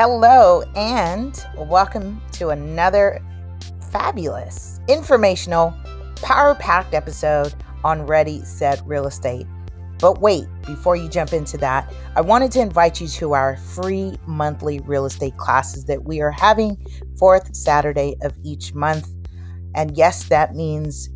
Hello, and welcome to another fabulous, informational, power packed episode on Ready, Set, Real Estate. But wait, before you jump into that, I wanted to invite you to our free monthly real estate classes that we are having fourth Saturday of each month. And yes, that means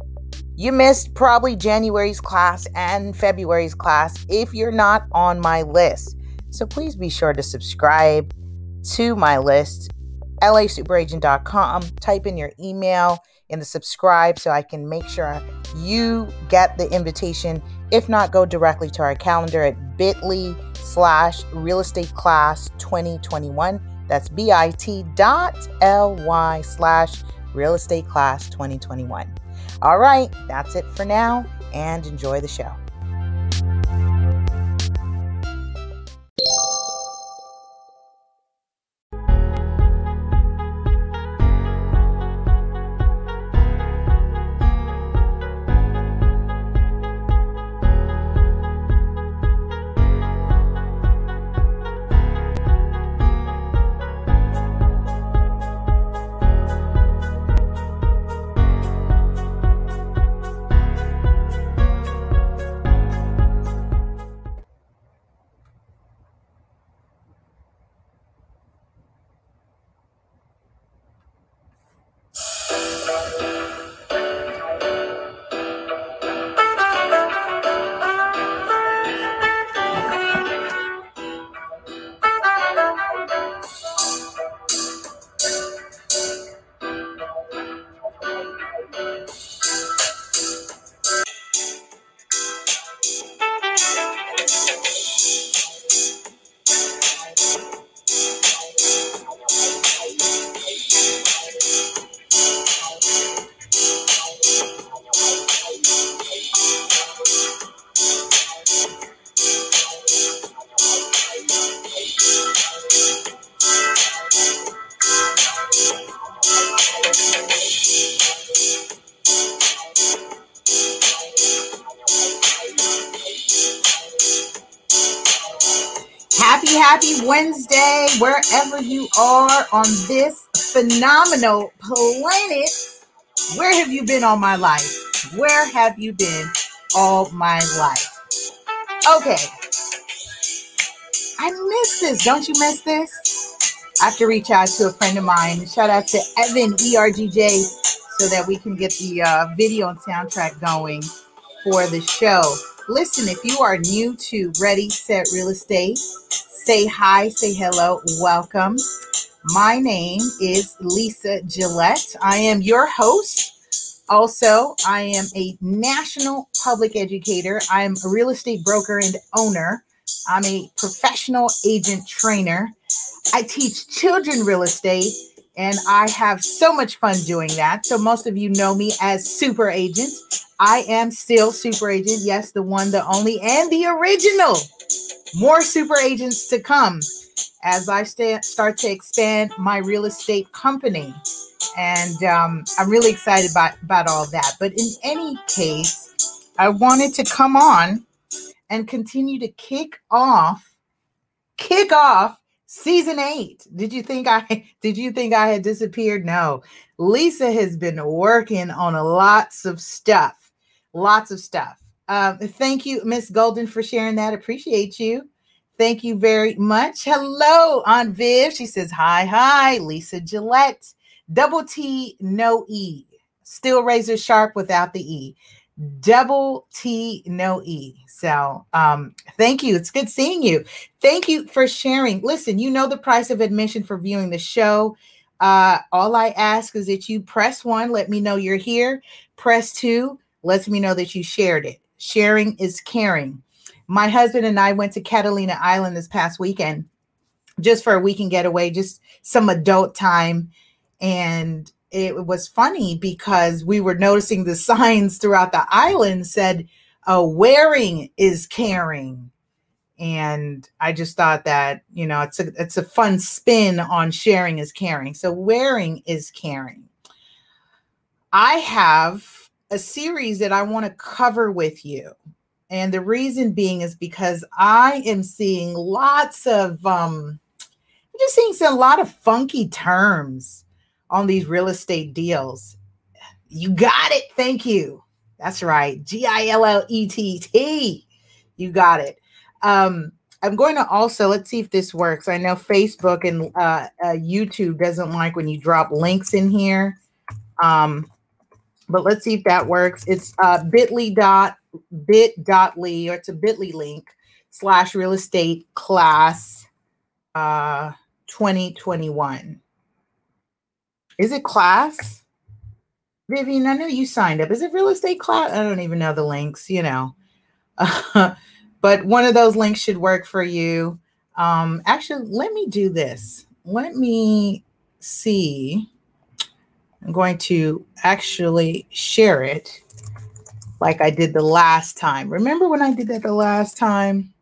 you missed probably January's class and February's class if you're not on my list. So please be sure to subscribe to my list, lasuperagent.com. Type in your email in the subscribe so I can make sure you get the invitation. If not, go directly to our calendar at bit.ly slash real estate class 2021. That's bit dot ly slash real estate class 2021. All right, that's it for now and enjoy the show. Phenomenal planet. Where have you been all my life? Where have you been all my life? Okay. I miss this. Don't you miss this? I have to reach out to a friend of mine. Shout out to Evan ERGJ so that we can get the uh, video and soundtrack going for the show. Listen, if you are new to Ready, Set, Real Estate, say hi, say hello, welcome. My name is Lisa Gillett. I am your host. Also, I am a national public educator. I am a real estate broker and owner. I'm a professional agent trainer. I teach children real estate and I have so much fun doing that. So, most of you know me as Super Agent. I am still Super Agent. Yes, the one, the only, and the original. More Super Agents to come as I st- start to expand my real estate company. And um, I'm really excited about, about all that. But in any case, I wanted to come on and continue to kick off, kick off season eight. Did you think I did you think I had disappeared? No. Lisa has been working on lots of stuff lots of stuff. Um, thank you, Miss Golden, for sharing that. Appreciate you. Thank you very much. Hello, Aunt Viv. She says, Hi, hi, Lisa Gillett. Double T, no E. Still razor sharp without the E. Double T, no E. So um, thank you. It's good seeing you. Thank you for sharing. Listen, you know the price of admission for viewing the show. Uh, all I ask is that you press one, let me know you're here. Press two, lets me know that you shared it. Sharing is caring. My husband and I went to Catalina Island this past weekend just for a weekend getaway, just some adult time. And it was funny because we were noticing the signs throughout the island said, wearing is caring. And I just thought that, you know, it's a it's a fun spin on sharing is caring. So wearing is caring. I have a series that I want to cover with you. And the reason being is because I am seeing lots of um just seeing some, a lot of funky terms on these real estate deals. You got it. Thank you. That's right. G I L L E T T. You got it. Um, I'm going to also let's see if this works. I know Facebook and uh, uh, YouTube doesn't like when you drop links in here, um, but let's see if that works. It's uh, Bitly dot bit dot ly or it's a Bitly link slash real estate class uh, 2021. Is it class? Vivian, I know you signed up. Is it real estate class? I don't even know the links. You know. but one of those links should work for you. Um, actually, let me do this. Let me see. I'm going to actually share it like I did the last time. Remember when I did that the last time?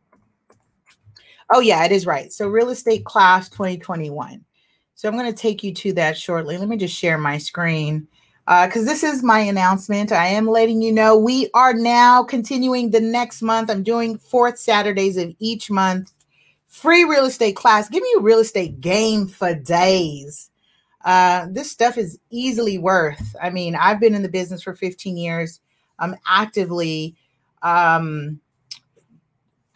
Oh, yeah, it is right. So, real estate class 2021. So, I'm going to take you to that shortly. Let me just share my screen because uh, this is my announcement. I am letting you know we are now continuing the next month. I'm doing fourth Saturdays of each month. Free real estate class. Give me a real estate game for days. Uh, this stuff is easily worth. I mean, I've been in the business for 15 years. I'm actively um,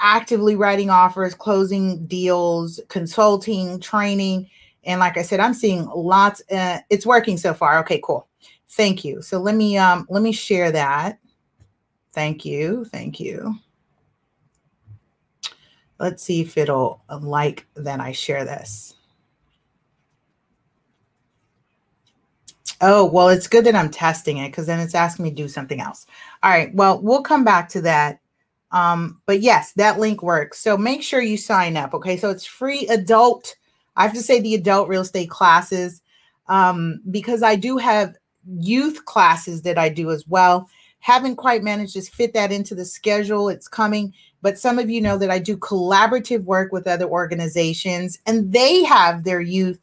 actively writing offers, closing deals, consulting, training. And like I said, I'm seeing lots. Uh, it's working so far. Okay, cool. Thank you. So let me um let me share that. Thank you. Thank you. Let's see if it'll like that I share this. Oh, well, it's good that I'm testing it because then it's asking me to do something else. All right. Well, we'll come back to that. Um, but yes, that link works. So make sure you sign up. Okay. So it's free adult. I have to say the adult real estate classes um, because I do have youth classes that I do as well. Haven't quite managed to fit that into the schedule. It's coming, but some of you know that I do collaborative work with other organizations and they have their youth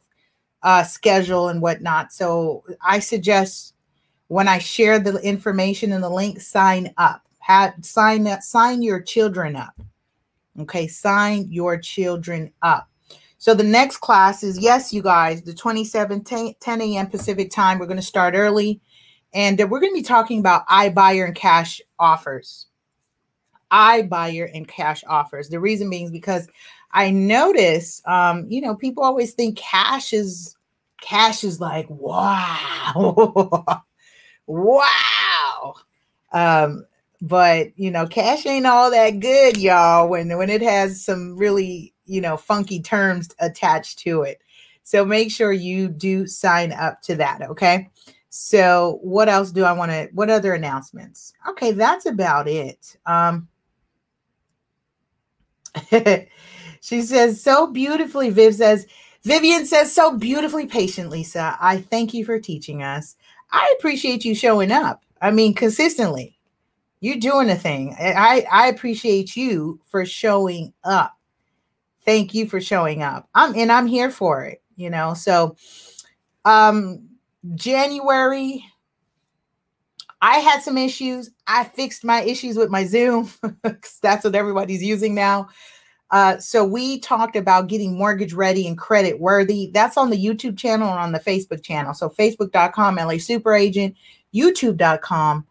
uh, schedule and whatnot. So I suggest when I share the information and the link, sign up. Have sign up, sign your children up. Okay, sign your children up. So the next class is yes, you guys, the 27 10, 10 a.m. Pacific time. We're going to start early, and we're going to be talking about iBuyer and cash offers. iBuyer and cash offers. The reason being is because I notice, um, you know, people always think cash is cash is like wow, wow. Um, but you know, cash ain't all that good, y'all. When when it has some really you know, funky terms attached to it. So make sure you do sign up to that. Okay. So what else do I want to, what other announcements? Okay. That's about it. Um, she says so beautifully. Viv says, Vivian says so beautifully patient, Lisa. I thank you for teaching us. I appreciate you showing up. I mean, consistently. You're doing a thing. I, I appreciate you for showing up thank you for showing up. I'm and I'm here for it, you know. So um January I had some issues. I fixed my issues with my Zoom that's what everybody's using now. Uh, so we talked about getting mortgage ready and credit worthy. That's on the YouTube channel and on the Facebook channel. So facebook.com LA Super Agent, youtube.com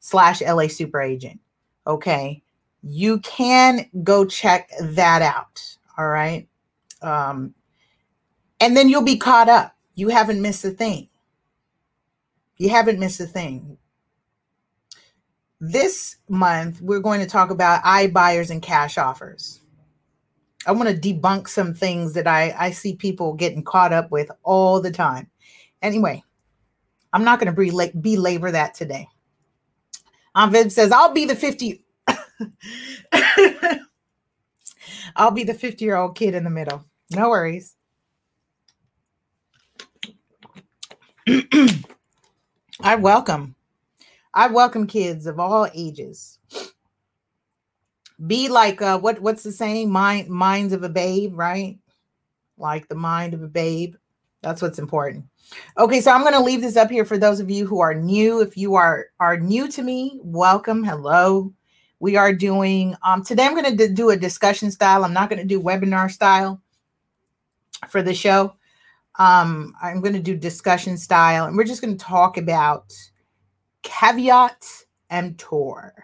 slash LA Super Agent. Okay. You can go check that out. All right. Um, and then you'll be caught up. You haven't missed a thing. You haven't missed a thing. This month, we're going to talk about iBuyers and cash offers. I want to debunk some things that I, I see people getting caught up with all the time. Anyway, I'm not going to belabor that today. Um, Viv says, I'll be the 50. I'll be the 50 year old kid in the middle. No worries. I welcome. I welcome kids of all ages. Be like uh what what's the saying? Mind minds of a babe, right? Like the mind of a babe. That's what's important. Okay, so I'm going to leave this up here for those of you who are new. If you are are new to me, welcome. Hello we are doing um, today i'm going to do a discussion style i'm not going to do webinar style for the show. Um, I'm going to do discussion style, and we're just going to talk about caveat and emptor.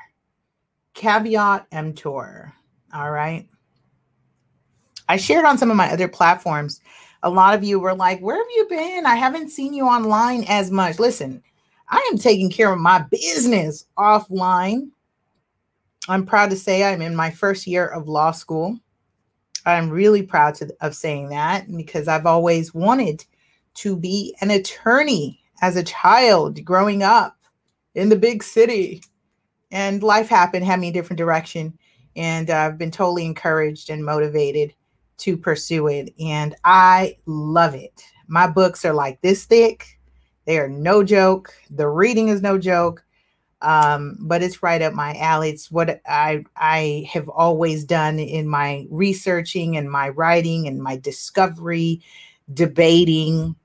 Caveat emptor. All right. I shared on some of my other platforms. A lot of you were like, Where have you been? I haven't seen you online as much. Listen, I am taking care of my business offline. I'm proud to say I'm in my first year of law school. I'm really proud to, of saying that because I've always wanted to be an attorney as a child growing up in the big city. And life happened, had me a different direction. And I've been totally encouraged and motivated to pursue it. And I love it. My books are like this thick, they are no joke. The reading is no joke um, but it's right up my alley. It's what I I have always done in my researching and my writing and my discovery, debating,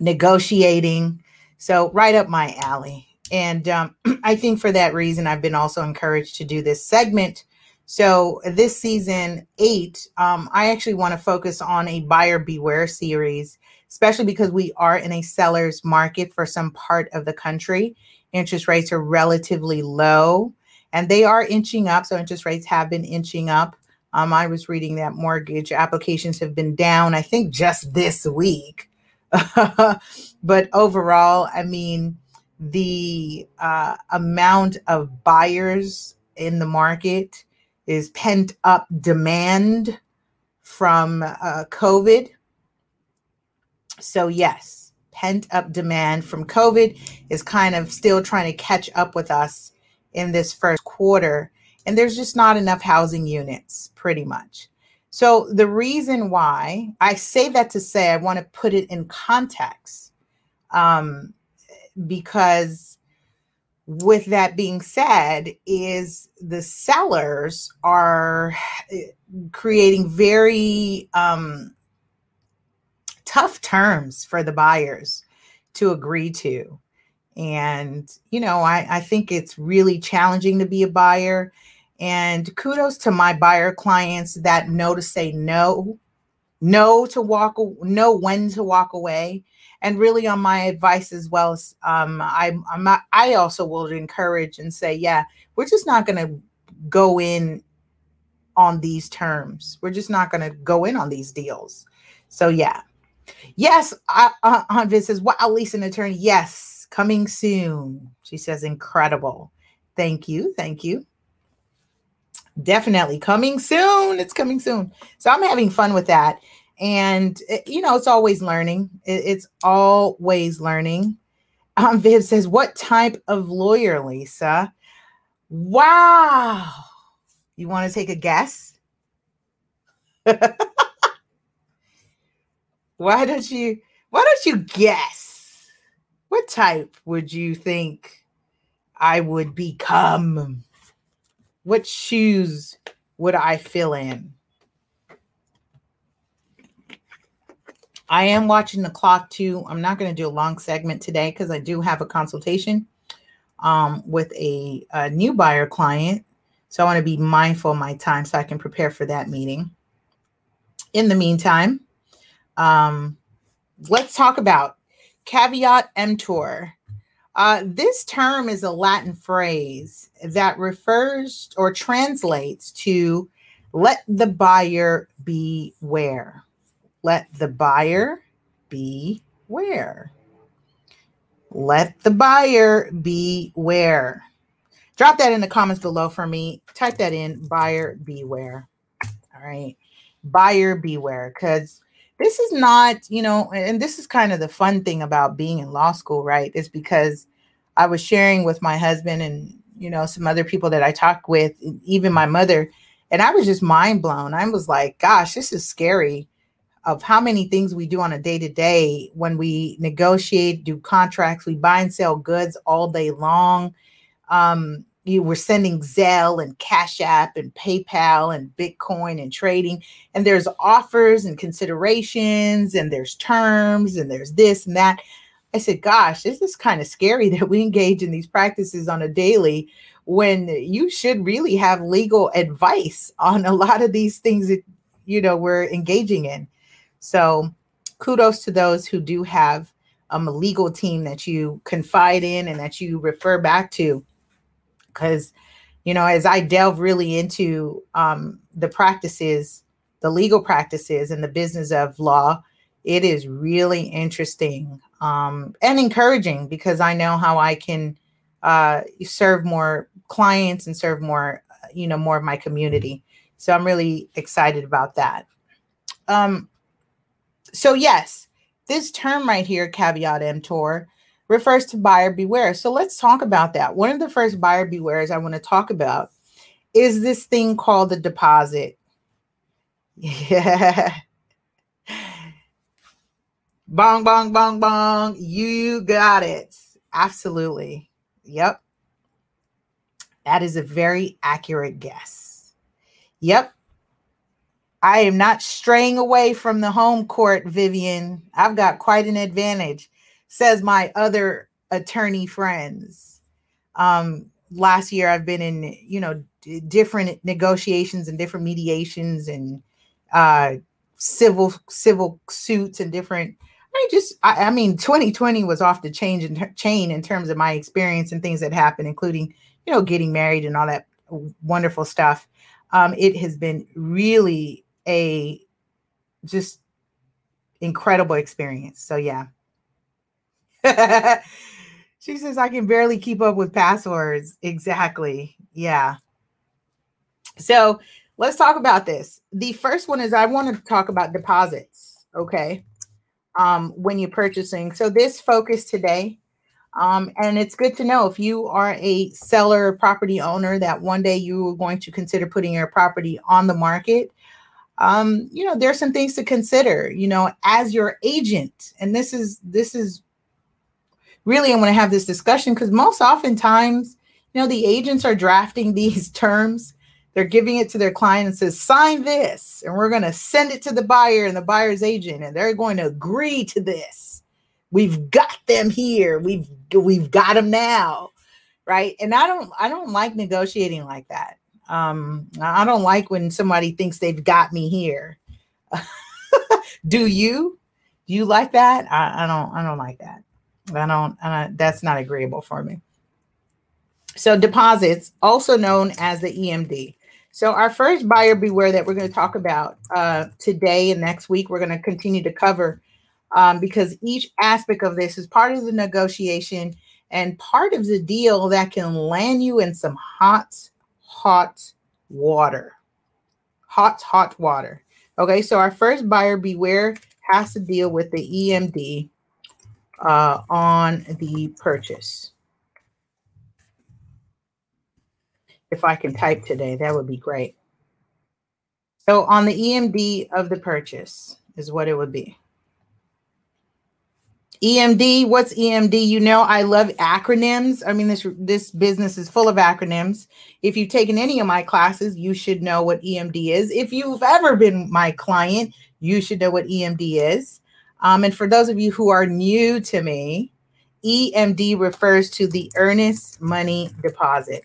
negotiating. So right up my alley. And um, I think for that reason, I've been also encouraged to do this segment. So this season eight, um, I actually want to focus on a buyer beware series, especially because we are in a seller's market for some part of the country interest rates are relatively low and they are inching up. So interest rates have been inching up. Um, I was reading that mortgage applications have been down, I think, just this week. but overall, I mean, the uh, amount of buyers in the market is pent up demand from uh, COVID. So, yes, pent up demand from COVID is kind of still trying to catch up with us in this first quarter. And there's just not enough housing units, pretty much. So, the reason why I say that to say I want to put it in context, um, because with that being said, is the sellers are eh, creating very um, tough terms for the buyers to agree to. And, you know, I, I think it's really challenging to be a buyer. And kudos to my buyer clients that know to say no, know to walk, know when to walk away. And really on my advice as well, um, I, I'm not, I also will encourage and say, yeah, we're just not going to go in on these terms. We're just not going to go in on these deals. So yeah, Yes, I, uh, Aunt Viv says, wow, Lisa, an attorney. Yes, coming soon. She says, incredible. Thank you. Thank you. Definitely coming soon. It's coming soon. So I'm having fun with that. And, it, eh, you know, it's always learning. It, it's always learning. Um, Viv says, what type of lawyer, Lisa? Wow. You want to take a guess? Why don't you why don't you guess? What type would you think I would become? What shoes would I fill in? I am watching the clock too. I'm not going to do a long segment today because I do have a consultation um, with a, a new buyer client. So I want to be mindful of my time so I can prepare for that meeting. In the meantime, um, let's talk about caveat emptor. Uh, this term is a Latin phrase that refers or translates to let the buyer beware. Let the buyer beware. Let the buyer beware. Drop that in the comments below for me. Type that in buyer beware. All right. Buyer beware because this is not, you know, and this is kind of the fun thing about being in law school, right? Is because I was sharing with my husband and, you know, some other people that I talk with, even my mother, and I was just mind blown. I was like, gosh, this is scary of how many things we do on a day to day when we negotiate, do contracts, we buy and sell goods all day long. Um, you were sending Zelle and Cash App and PayPal and Bitcoin and trading. And there's offers and considerations and there's terms and there's this and that. I said, gosh, this is kind of scary that we engage in these practices on a daily when you should really have legal advice on a lot of these things that you know we're engaging in. So kudos to those who do have um, a legal team that you confide in and that you refer back to. Because, you know, as I delve really into um, the practices, the legal practices and the business of law, it is really interesting um, and encouraging because I know how I can uh, serve more clients and serve more, you know, more of my community. So I'm really excited about that. Um, so yes, this term right here, caveat emptor, refers to buyer beware. So let's talk about that. One of the first buyer bewares I want to talk about is this thing called the deposit. Yeah. Bong, bong, bong, bong. You got it. Absolutely. Yep. That is a very accurate guess. Yep. I am not straying away from the home court, Vivian. I've got quite an advantage, says my other attorney friends. Um, last year, I've been in, you know, d- different negotiations and different mediations and uh, civil civil suits and different. I just, I, I mean, 2020 was off the change in chain in terms of my experience and things that happened, including, you know, getting married and all that wonderful stuff. Um, it has been really a just incredible experience. So yeah. she says I can barely keep up with passwords. Exactly. Yeah. So let's talk about this. The first one is I want to talk about deposits. Okay. Um, when you're purchasing. So this focus today. Um, and it's good to know if you are a seller property owner that one day you are going to consider putting your property on the market um, you know, there's some things to consider, you know, as your agent. And this is this is really I want to have this discussion because most oftentimes, you know, the agents are drafting these terms. They're giving it to their client and says, sign this, and we're going to send it to the buyer and the buyer's agent, and they're going to agree to this. We've got them here. We've we've got them now. Right. And I don't I don't like negotiating like that. Um, I don't like when somebody thinks they've got me here. Do you? Do you like that? I, I, don't. I don't like that. I don't. I, that's not agreeable for me. So deposits, also known as the EMD. So our first buyer beware that we're going to talk about uh, today and next week, we're going to continue to cover um, because each aspect of this is part of the negotiation and part of the deal that can land you in some hot hot water. Hot, hot water. Okay, so our first buyer beware has to deal with the EMD uh, on the purchase. If I can type today, that would be great. So on the EMD of the purchase is what it would be. EMD, what's EMD? You know, I love acronyms. I mean, this this business is full of acronyms. If you've taken any of my classes, you should know what EMD is. If you've ever been my client, you should know what EMD is. Um, and for those of you who are new to me, EMD refers to the earnest money deposit.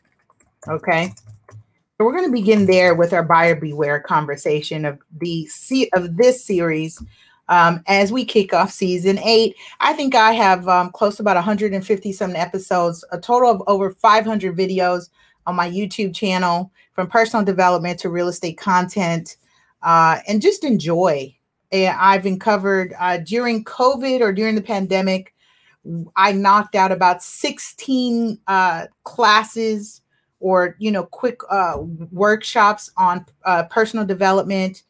Okay. So we're going to begin there with our buyer beware conversation of the of this series um, as we kick off season eight. I think I have um, close to about 150 some episodes, a total of over 500 videos on my YouTube channel from personal development to real estate content, uh, and just enjoy. And I've uncovered uh, during COVID or during the pandemic, I knocked out about 16 uh, classes or you know quick uh, workshops on uh, personal development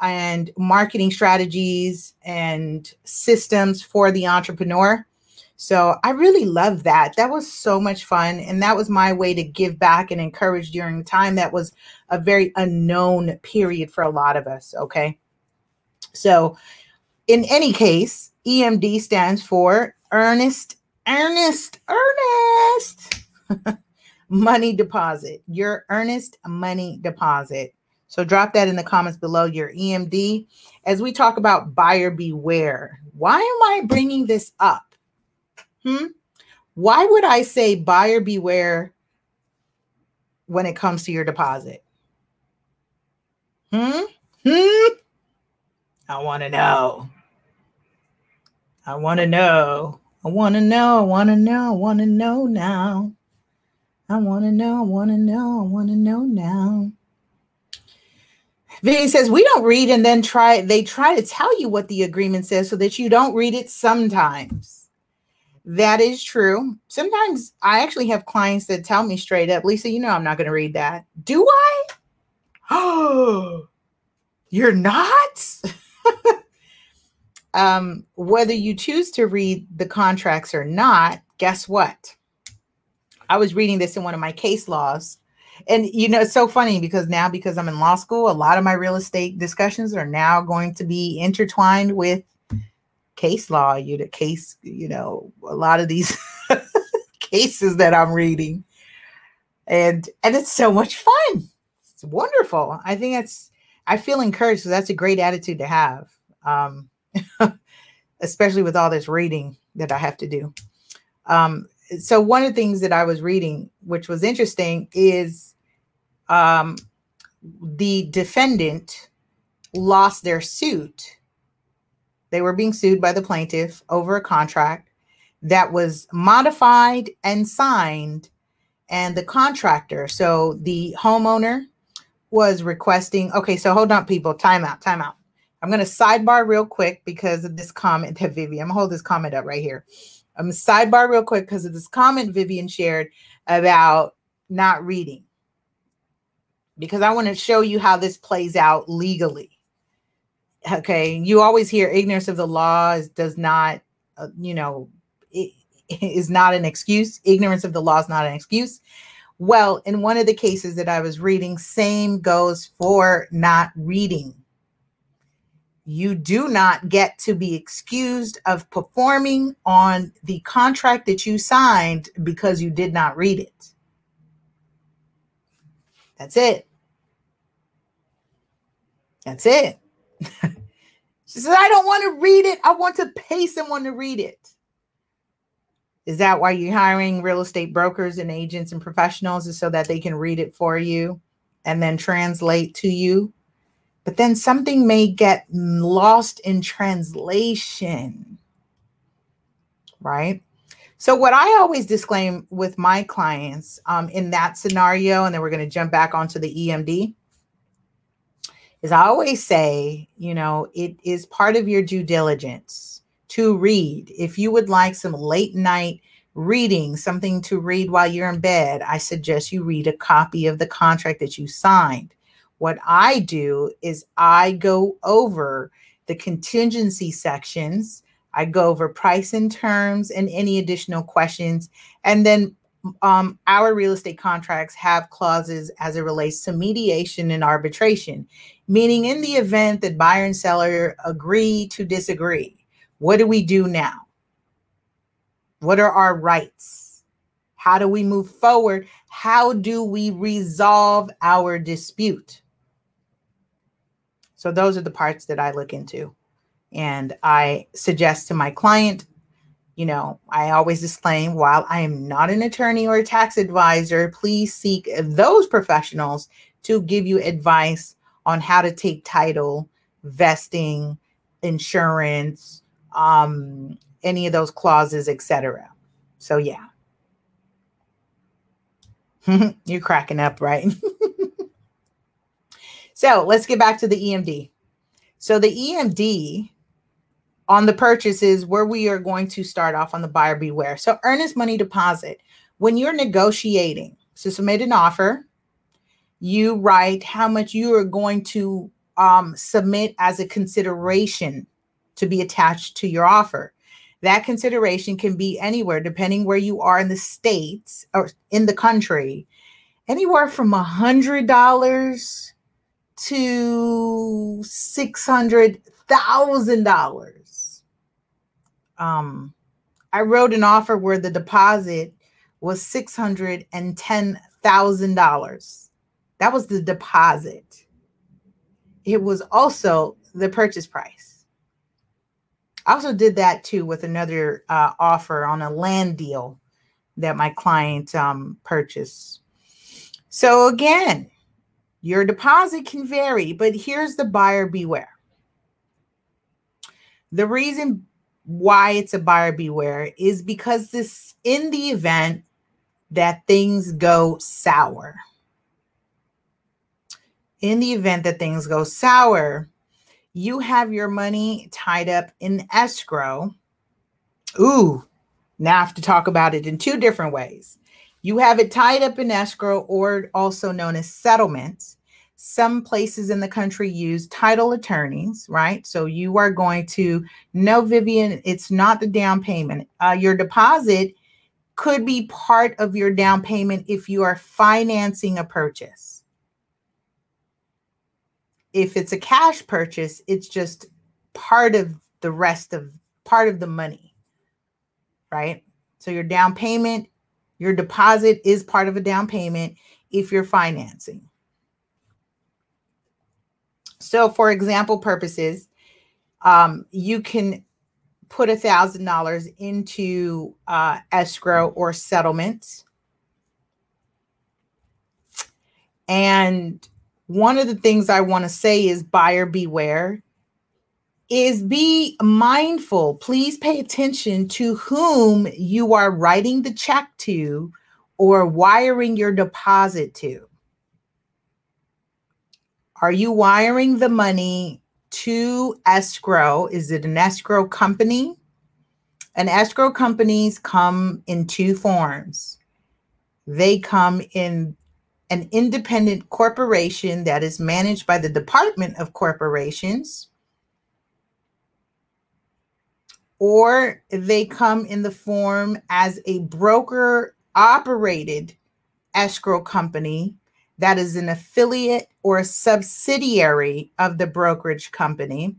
and marketing strategies and systems for the entrepreneur. So I really love that. That was so much fun. And that was my way to give back and encourage during a time that was a very unknown period for a lot of us. Okay. So, in any case, EMD stands for earnest, earnest, earnest money deposit. Your earnest money deposit. So drop that in the comments below your EMD. As we talk about buyer beware, why am I bringing this up? Hmm? Why would I say buyer beware when it comes to your deposit? Hmm? Hmm? I want to know. I want to know. I want to know. I want to know. I want to know now. I want to know. I want to know. I want to know now. Vinny says we don't read and then try. They try to tell you what the agreement says so that you don't read it sometimes. That is true. Sometimes I actually have clients that tell me straight up, Lisa, you know I'm not going to read that. Do I? Oh, you're not? um, whether you choose to read the contracts or not, guess what? I was reading this in one of my case laws. And you know, it's so funny because now, because I'm in law school, a lot of my real estate discussions are now going to be intertwined with case law. You the case, you know, a lot of these cases that I'm reading. And and it's so much fun. It's wonderful. I think that's I feel encouraged. So that's a great attitude to have. Um, especially with all this reading that I have to do. Um, so one of the things that I was reading, which was interesting, is um, the defendant lost their suit. They were being sued by the plaintiff over a contract that was modified and signed, and the contractor, so the homeowner, was requesting. Okay, so hold on, people. Time out. Time out. I'm going to sidebar real quick because of this comment that Vivian, I'm going to hold this comment up right here. I'm sidebar real quick because of this comment Vivian shared about not reading. Because I want to show you how this plays out legally. Okay. You always hear ignorance of the law does not, uh, you know, it is not an excuse. Ignorance of the law is not an excuse. Well, in one of the cases that I was reading, same goes for not reading you do not get to be excused of performing on the contract that you signed because you did not read it. That's it. That's it. she says, I don't want to read it. I want to pay someone to read it. Is that why you're hiring real estate brokers and agents and professionals is so that they can read it for you and then translate to you but then something may get lost in translation, right? So, what I always disclaim with my clients um, in that scenario, and then we're going to jump back onto the EMD, is I always say, you know, it is part of your due diligence to read. If you would like some late night reading, something to read while you're in bed, I suggest you read a copy of the contract that you signed. What I do is I go over the contingency sections. I go over price and terms and any additional questions. And then um, our real estate contracts have clauses as it relates to mediation and arbitration, meaning in the event that buyer and seller agree to disagree, what do we do now? What are our rights? How do we move forward? How do we resolve our dispute? So those are the parts that I look into. And I suggest to my client, you know, I always disclaim while I am not an attorney or a tax advisor, please seek those professionals to give you advice on how to take title, vesting, insurance, um, any of those clauses, etc. So yeah. You're cracking up, right? So let's get back to the EMD. So the EMD on the purchases where we are going to start off on the buyer beware. So earnest money deposit. When you're negotiating so submit an offer, you write how much you are going to um, submit as a consideration to be attached to your offer. That consideration can be anywhere, depending where you are in the states or in the country, anywhere from a hundred dollars to six hundred thousand dollars. Um, I wrote an offer where the deposit was six hundred and ten thousand dollars. That was the deposit. It was also the purchase price. I also did that too with another uh, offer on a land deal that my client um, purchased. So again, your deposit can vary, but here's the buyer beware. The reason why it's a buyer beware is because this in the event that things go sour. In the event that things go sour, you have your money tied up in escrow. Ooh, now I have to talk about it in two different ways. You have it tied up in escrow, or also known as settlements. Some places in the country use title attorneys, right? So you are going to know, Vivian, it's not the down payment. Uh, your deposit could be part of your down payment if you are financing a purchase. If it's a cash purchase, it's just part of the rest of part of the money, right? So your down payment, your deposit is part of a down payment if you're financing. So, for example purposes, um, you can put a thousand dollars into uh, escrow or settlement. And one of the things I want to say is buyer beware is be mindful. Please pay attention to whom you are writing the check to or wiring your deposit to. Are you wiring the money to escrow? Is it an escrow company? And escrow companies come in two forms. They come in an independent corporation that is managed by the Department of Corporations, or they come in the form as a broker operated escrow company that is an affiliate or a subsidiary of the brokerage company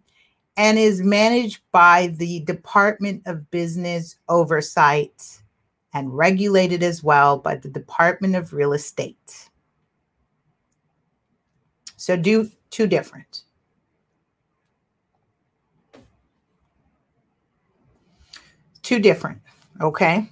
and is managed by the Department of Business Oversight and regulated as well by the Department of Real Estate. So, do two different. Two different, okay?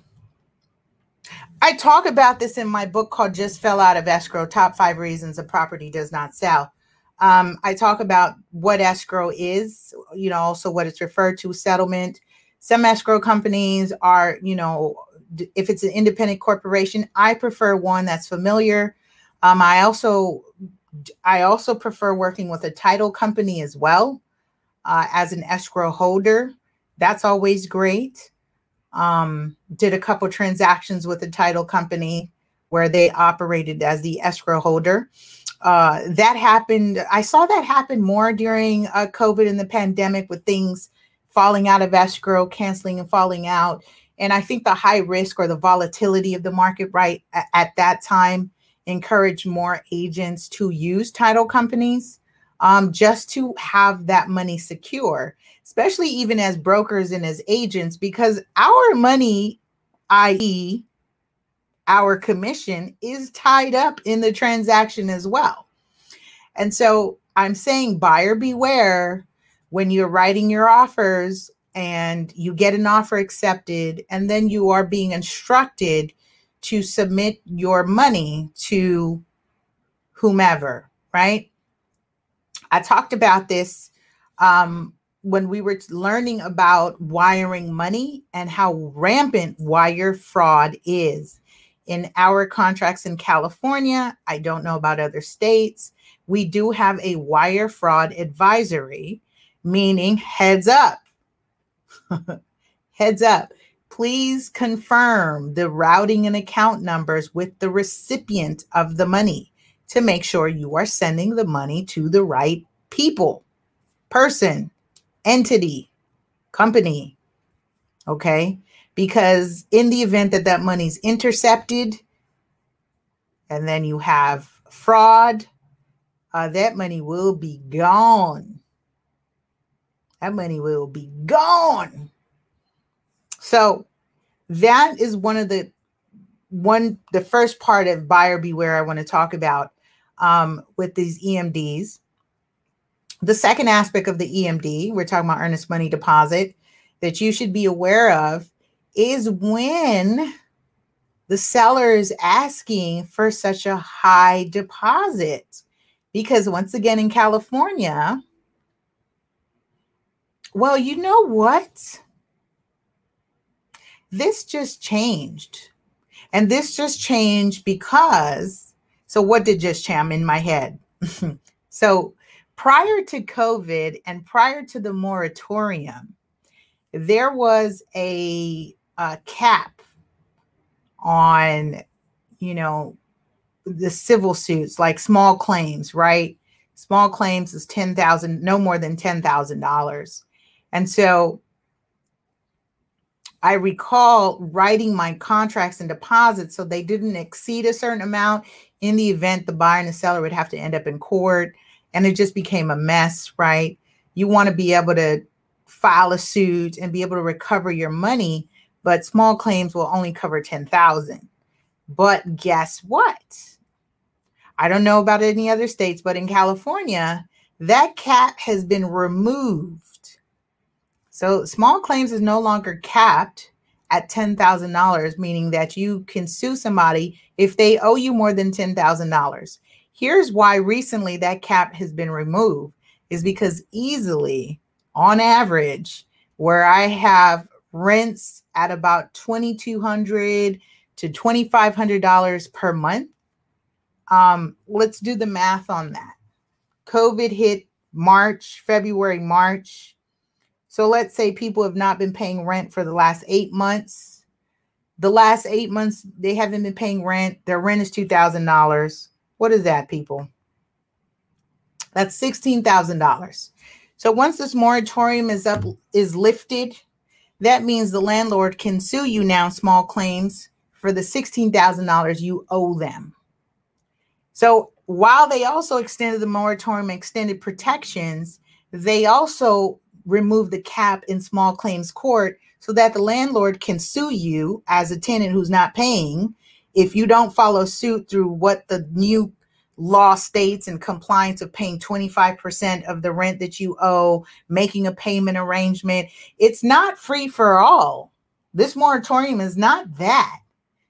I talk about this in my book called Just Fell Out of Escrow Top Five Reasons a Property Does Not Sell. Um, I talk about what escrow is, you know, also what it's referred to settlement. Some escrow companies are, you know, if it's an independent corporation, I prefer one that's familiar. Um, I also I also prefer working with a title company as well uh, as an escrow holder. That's always great um, did a couple transactions with a title company where they operated as the escrow holder. Uh, that happened. I saw that happen more during uh, COVID and the pandemic with things falling out of escrow, canceling and falling out. And I think the high risk or the volatility of the market right at, at that time encouraged more agents to use title companies um, just to have that money secure especially even as brokers and as agents, because our money, i.e., our commission, is tied up in the transaction as well. And so I'm saying buyer beware when you're writing your offers and you get an offer accepted, and then you are being instructed to submit your money to whomever, right? I talked about this um, when we were learning about wiring money and how rampant wire fraud is in our contracts in California, I don't know about other states, we do have a wire fraud advisory, meaning heads up. heads up. Please confirm the routing and account numbers with the recipient of the money to make sure you are sending the money to the right people, person, entity, company. Okay. Because in the event that that money's intercepted and then you have fraud, uh, that money will be gone. That money will be gone. So that is one of the one the first part of buyer beware I want to talk about um, with these EMDs. The second aspect of the EMD, we're talking about earnest money deposit, that you should be aware of is when the seller is asking for such a high deposit. Because once again, in California, Well, you know what? This just changed. And this just changed because, so what did just change in my head? so prior to COVID and prior to the moratorium, there was a, a cap on, you know, the civil suits, like small claims, right? Small claims is 10,000, no more than $10,000. And so I recall writing my contracts and deposits so they didn't exceed a certain amount in the event the buyer and the seller would have to end up in court and it just became a mess, right? You want to be able to file a suit and be able to recover your money, but small claims will only cover 10,000. But guess what? I don't know about any other states, but in California, that cap has been removed so small claims is no longer capped at $10,000, meaning that you can sue somebody if they owe you more than $10,000. Here's why recently that cap has been removed is because easily on average where I have rents at about 2200 to $2500 per month um, let's do the math on that covid hit march february march so let's say people have not been paying rent for the last eight months. The last eight months, they haven't been paying rent. Their rent is $2,000. What is that, people? That's $16,000. So once this moratorium is up, is lifted, that means the landlord can sue you now, small claims, for the $16,000 you owe them. So while they also extended the moratorium, extended protections, they also remove the cap in small claims court so that the landlord can sue you as a tenant who's not paying if you don't follow suit through what the new law states and compliance of paying 25% of the rent that you owe, making a payment arrangement. It's not free for all. This moratorium is not that.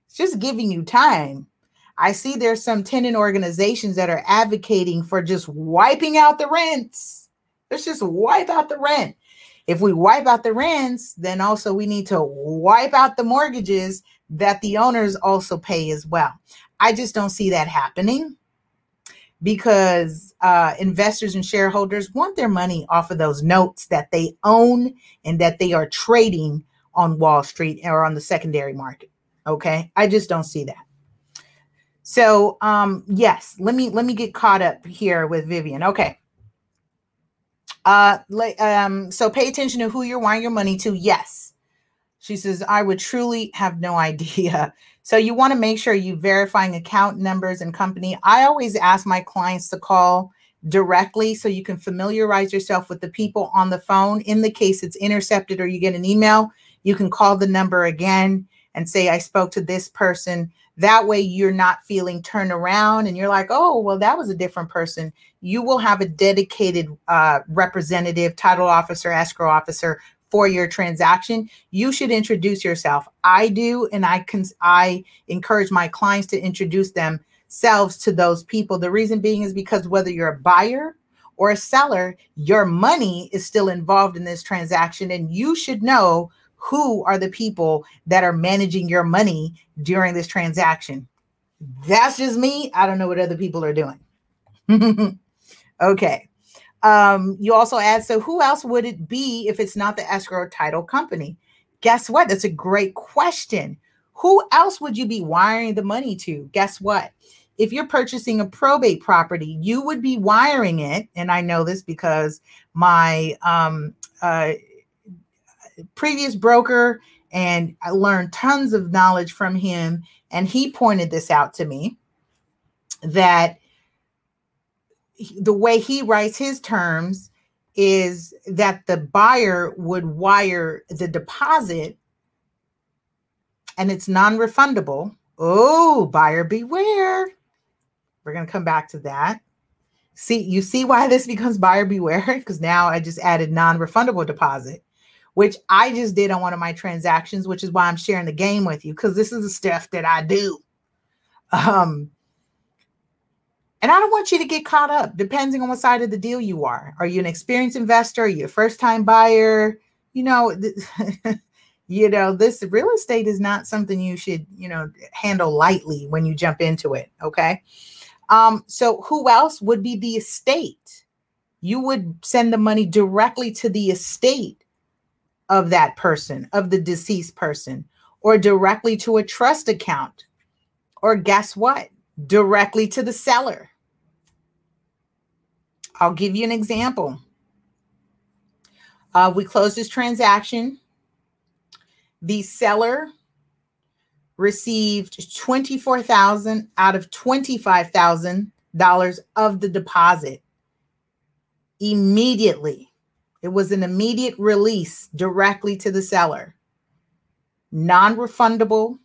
It's just giving you time. I see there's some tenant organizations that are advocating for just wiping out the rents Let's just wipe out the rent. If we wipe out the rents, then also we need to wipe out the mortgages that the owners also pay as well. I just don't see that happening because uh, investors and shareholders want their money off of those notes that they own and that they are trading on Wall Street or on the secondary market. Okay, I just don't see that. So um, yes, let me let me get caught up here with Vivian. Okay. Uh, um, so pay attention to who you're wiring your money to. Yes. She says, I would truly have no idea. So you want to make sure you're verifying account numbers and company. I always ask my clients to call directly so you can familiarize yourself with the people on the phone. In the case it's intercepted or you get an email, you can call the number again and say, I spoke to this person. That way, you're not feeling turned around and you're like, oh, well, that was a different person. You will have a dedicated uh, representative, title officer, escrow officer for your transaction. You should introduce yourself. I do, and I can. I encourage my clients to introduce themselves to those people. The reason being is because whether you're a buyer or a seller, your money is still involved in this transaction, and you should know who are the people that are managing your money during this transaction. That's just me. I don't know what other people are doing. okay. Um, you also add, so who else would it be if it's not the escrow title company? Guess what? That's a great question. Who else would you be wiring the money to? Guess what? If you're purchasing a probate property, you would be wiring it. And I know this because my um, uh, previous broker and I learned tons of knowledge from him. And he pointed this out to me that the way he writes his terms is that the buyer would wire the deposit and it's non refundable. Oh, buyer beware. We're going to come back to that. See, you see why this becomes buyer beware? Because now I just added non refundable deposit which I just did on one of my transactions, which is why I'm sharing the game with you because this is the stuff that I do. Um, And I don't want you to get caught up depending on what side of the deal you are. Are you an experienced investor? Are you a first time buyer? You know, you know, this real estate is not something you should, you know, handle lightly when you jump into it. Okay. Um, so who else would be the estate? You would send the money directly to the estate of that person, of the deceased person, or directly to a trust account. Or guess what? Directly to the seller. I'll give you an example. Uh, we closed this transaction. The seller received 24,000 out of $25,000 of the deposit immediately. It was an immediate release directly to the seller. Non-refundable,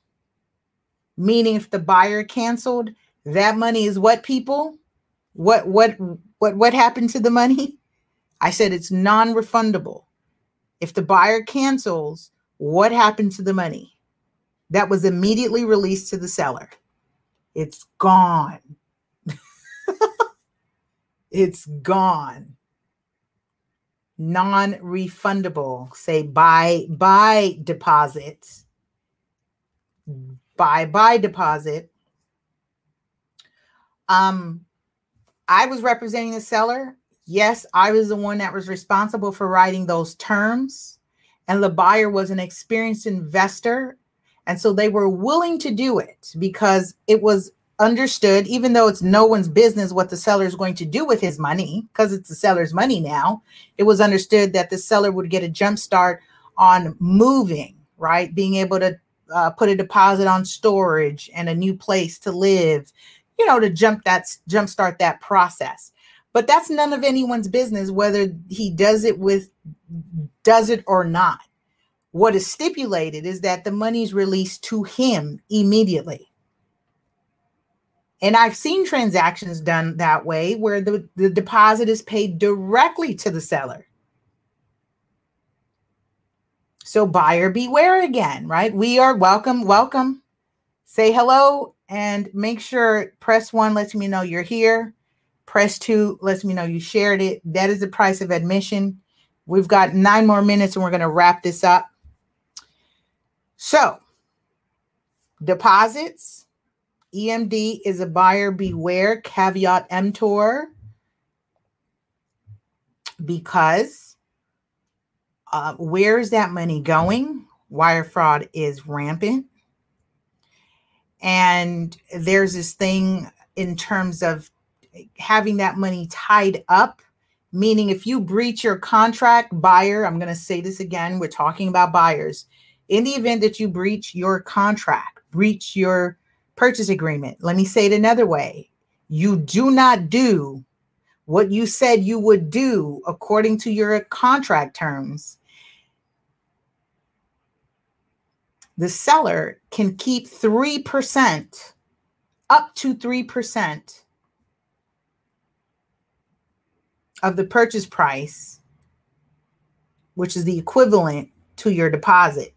meaning if the buyer canceled, that money is what people? What what what what happened to the money? I said it's non-refundable. If the buyer cancels, what happened to the money? that was immediately released to the seller. It's gone. it's gone. Non-refundable. Say buy buy deposit. Buy buy deposit. Um I was representing the seller. Yes, I was the one that was responsible for writing those terms. And the buyer was an experienced investor and so they were willing to do it because it was understood, even though it's no one's business what the seller is going to do with his money, because it's the seller's money now, it was understood that the seller would get a jump start on moving, right? Being able to uh, put a deposit on storage and a new place to live, you know, to jump that jump start that process. But that's none of anyone's business whether he does it with does it or not. What is stipulated is that the money is released to him immediately. And I've seen transactions done that way where the, the deposit is paid directly to the seller. So buyer beware again, right? We are welcome, welcome. Say hello and make sure press one lets me know you're here. Press two lets me know you shared it. That is the price of admission. We've got nine more minutes and we're going to wrap this up. So, deposits, EMD is a buyer beware caveat emptor because uh, where is that money going? Wire fraud is rampant. And there's this thing in terms of having that money tied up, meaning if you breach your contract, buyer, I'm going to say this again, we're talking about buyers. In the event that you breach your contract, breach your purchase agreement, let me say it another way you do not do what you said you would do according to your contract terms, the seller can keep 3% up to 3% of the purchase price, which is the equivalent to your deposit.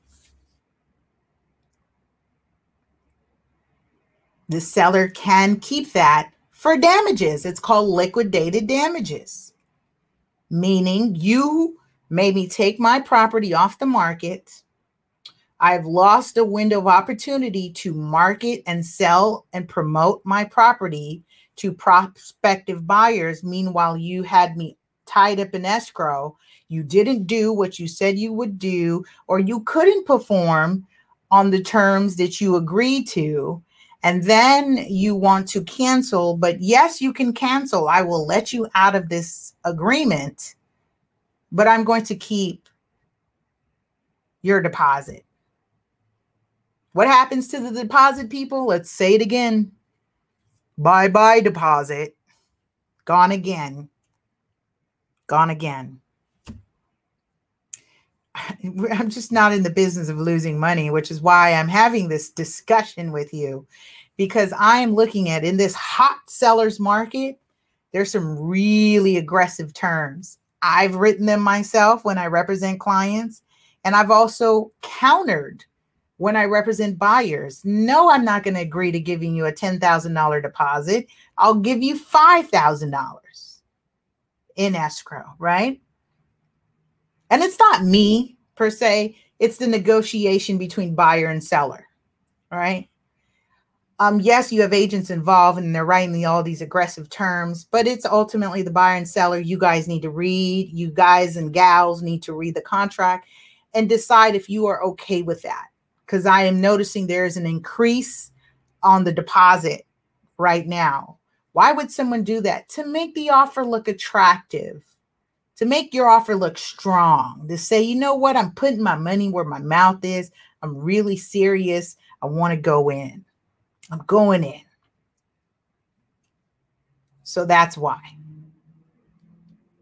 the seller can keep that for damages. It's called liquidated damages, meaning you made me take my property off the market. I've lost a window of opportunity to market and sell and promote my property to prospective buyers. Meanwhile, you had me tied up in escrow. You didn't do what you said you would do, or you couldn't perform on the terms that you agreed to and then you want to cancel, but yes, you can cancel. I will let you out of this agreement, but I'm going to keep your deposit. What happens to the deposit, people? Let's say it again. Bye bye, deposit. Gone again. Gone again. I'm just not in the business of losing money, which is why I'm having this discussion with you because I am looking at in this hot sellers market, there's some really aggressive terms. I've written them myself when I represent clients, and I've also countered when I represent buyers. No, I'm not going to agree to giving you a $10,000 deposit. I'll give you $5,000 in escrow, right? And it's not me per se, it's the negotiation between buyer and seller, right? Um, yes, you have agents involved and they're writing all these aggressive terms, but it's ultimately the buyer and seller. You guys need to read, you guys and gals need to read the contract and decide if you are okay with that. Because I am noticing there is an increase on the deposit right now. Why would someone do that? To make the offer look attractive, to make your offer look strong, to say, you know what, I'm putting my money where my mouth is. I'm really serious. I want to go in. I'm going in. So that's why.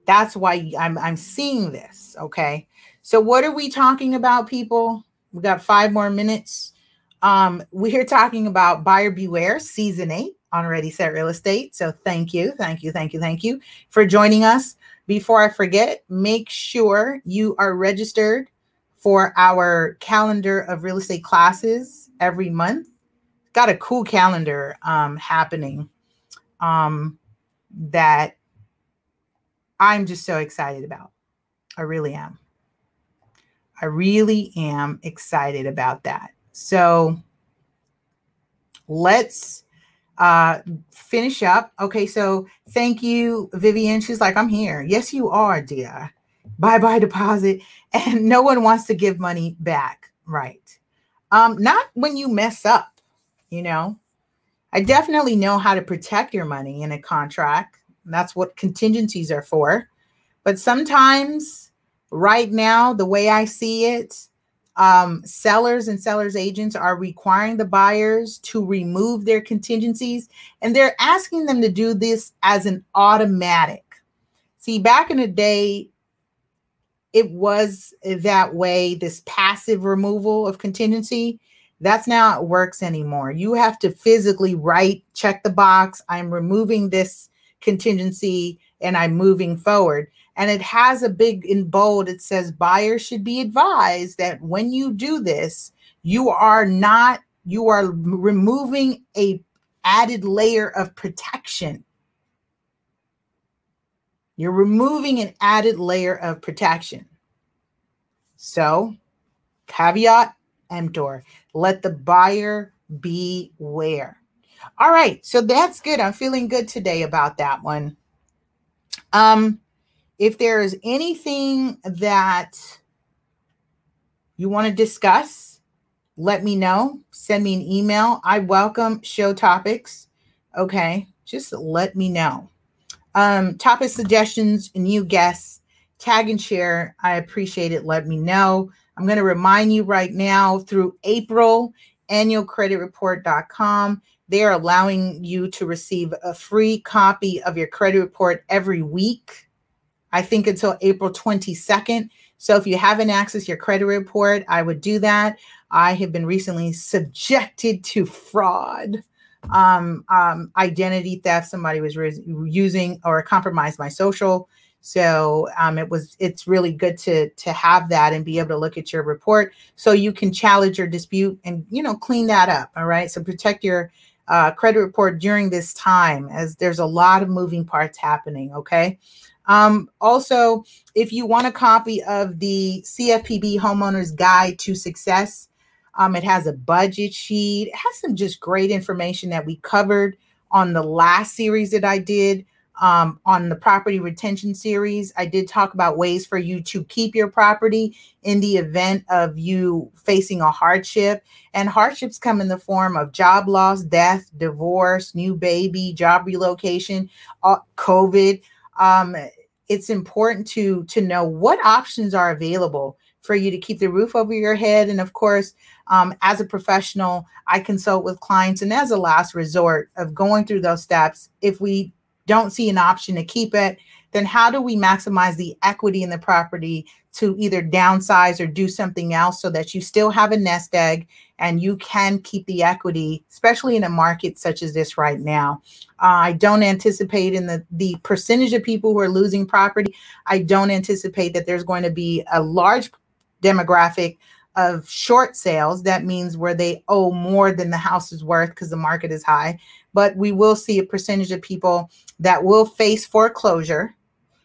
That's why I'm I'm seeing this, okay? So what are we talking about people? We got 5 more minutes. Um we're talking about buyer beware season 8 on Ready Set Real Estate. So thank you, thank you, thank you, thank you for joining us. Before I forget, make sure you are registered for our calendar of real estate classes every month got a cool calendar um, happening um, that I'm just so excited about. I really am. I really am excited about that. So let's uh finish up. Okay, so thank you, Vivian. She's like, I'm here. Yes, you are, dear. Bye bye deposit. And no one wants to give money back. Right. Um, not when you mess up you know i definitely know how to protect your money in a contract that's what contingencies are for but sometimes right now the way i see it um, sellers and sellers agents are requiring the buyers to remove their contingencies and they're asking them to do this as an automatic see back in the day it was that way this passive removal of contingency that's not how it works anymore. You have to physically write, check the box. I'm removing this contingency and I'm moving forward. And it has a big in bold, it says buyers should be advised that when you do this, you are not, you are removing a added layer of protection. You're removing an added layer of protection. So, caveat emptor. Let the buyer beware. All right, so that's good. I'm feeling good today about that one. Um, if there is anything that you want to discuss, let me know. Send me an email. I welcome show topics. Okay, just let me know. Um, topic suggestions, new guests, tag and share. I appreciate it. Let me know. I'm going to remind you right now through April, annualcreditreport.com. They are allowing you to receive a free copy of your credit report every week. I think until April 22nd. So if you haven't accessed your credit report, I would do that. I have been recently subjected to fraud, um, um, identity theft. Somebody was re- using or compromised my social so um, it was it's really good to to have that and be able to look at your report so you can challenge your dispute and you know clean that up. All right. So protect your uh, credit report during this time as there's a lot of moving parts happening. Okay. Um, also, if you want a copy of the CFPB Homeowners Guide to Success, um, it has a budget sheet. It has some just great information that we covered on the last series that I did um, on the property retention series, I did talk about ways for you to keep your property in the event of you facing a hardship. And hardships come in the form of job loss, death, divorce, new baby, job relocation, uh, COVID. Um, it's important to to know what options are available for you to keep the roof over your head. And of course, um, as a professional, I consult with clients, and as a last resort of going through those steps, if we don't see an option to keep it, then how do we maximize the equity in the property to either downsize or do something else so that you still have a nest egg and you can keep the equity, especially in a market such as this right now. Uh, I don't anticipate in the, the percentage of people who are losing property, I don't anticipate that there's going to be a large demographic of short sales. That means where they owe more than the house is worth because the market is high. But we will see a percentage of people that will face foreclosure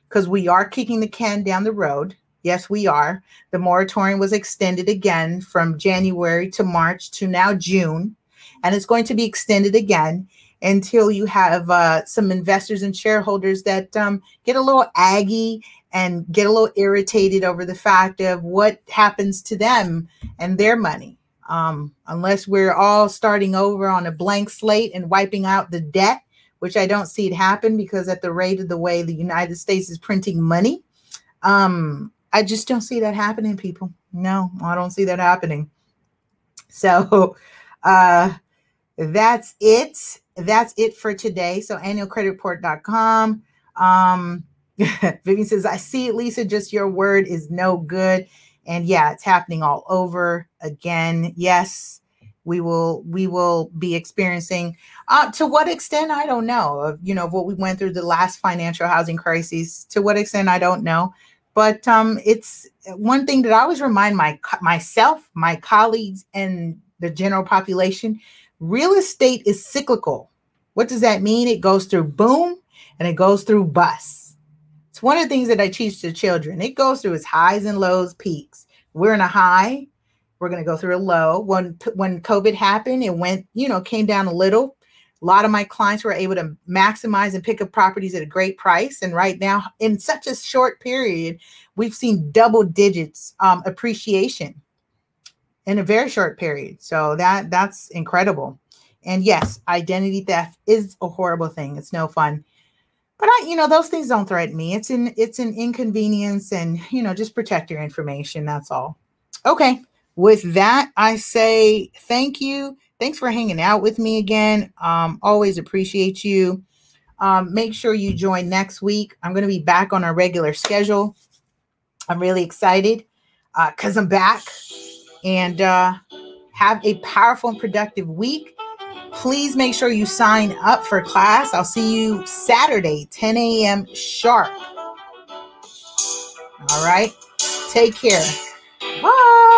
because we are kicking the can down the road. Yes, we are. The moratorium was extended again from January to March to now June, and it's going to be extended again until you have uh, some investors and shareholders that um, get a little aggy and get a little irritated over the fact of what happens to them and their money. Um, unless we're all starting over on a blank slate and wiping out the debt, which I don't see it happen because at the rate of the way the United States is printing money, um, I just don't see that happening, people. No, I don't see that happening. So uh, that's it. That's it for today. So annualcreditreport.com. Um, Vivian says, I see it, Lisa, just your word is no good. And yeah, it's happening all over again. Yes, we will we will be experiencing uh, to what extent I don't know of you know what we went through the last financial housing crisis to what extent I don't know but um, it's one thing that I always remind my myself my colleagues and the general population real estate is cyclical what does that mean it goes through boom and it goes through bust it's one of the things that I teach to children. It goes through its highs and lows, peaks. We're in a high. We're going to go through a low. When when COVID happened, it went, you know, came down a little. A lot of my clients were able to maximize and pick up properties at a great price. And right now, in such a short period, we've seen double digits um, appreciation in a very short period. So that that's incredible. And yes, identity theft is a horrible thing. It's no fun but I, you know, those things don't threaten me. It's an it's an inconvenience, and you know, just protect your information. That's all. Okay. With that, I say thank you. Thanks for hanging out with me again. Um, always appreciate you. Um, make sure you join next week. I'm going to be back on our regular schedule. I'm really excited because uh, I'm back and uh, have a powerful and productive week. Please make sure you sign up for class. I'll see you Saturday, 10 a.m. sharp. All right. Take care. Bye.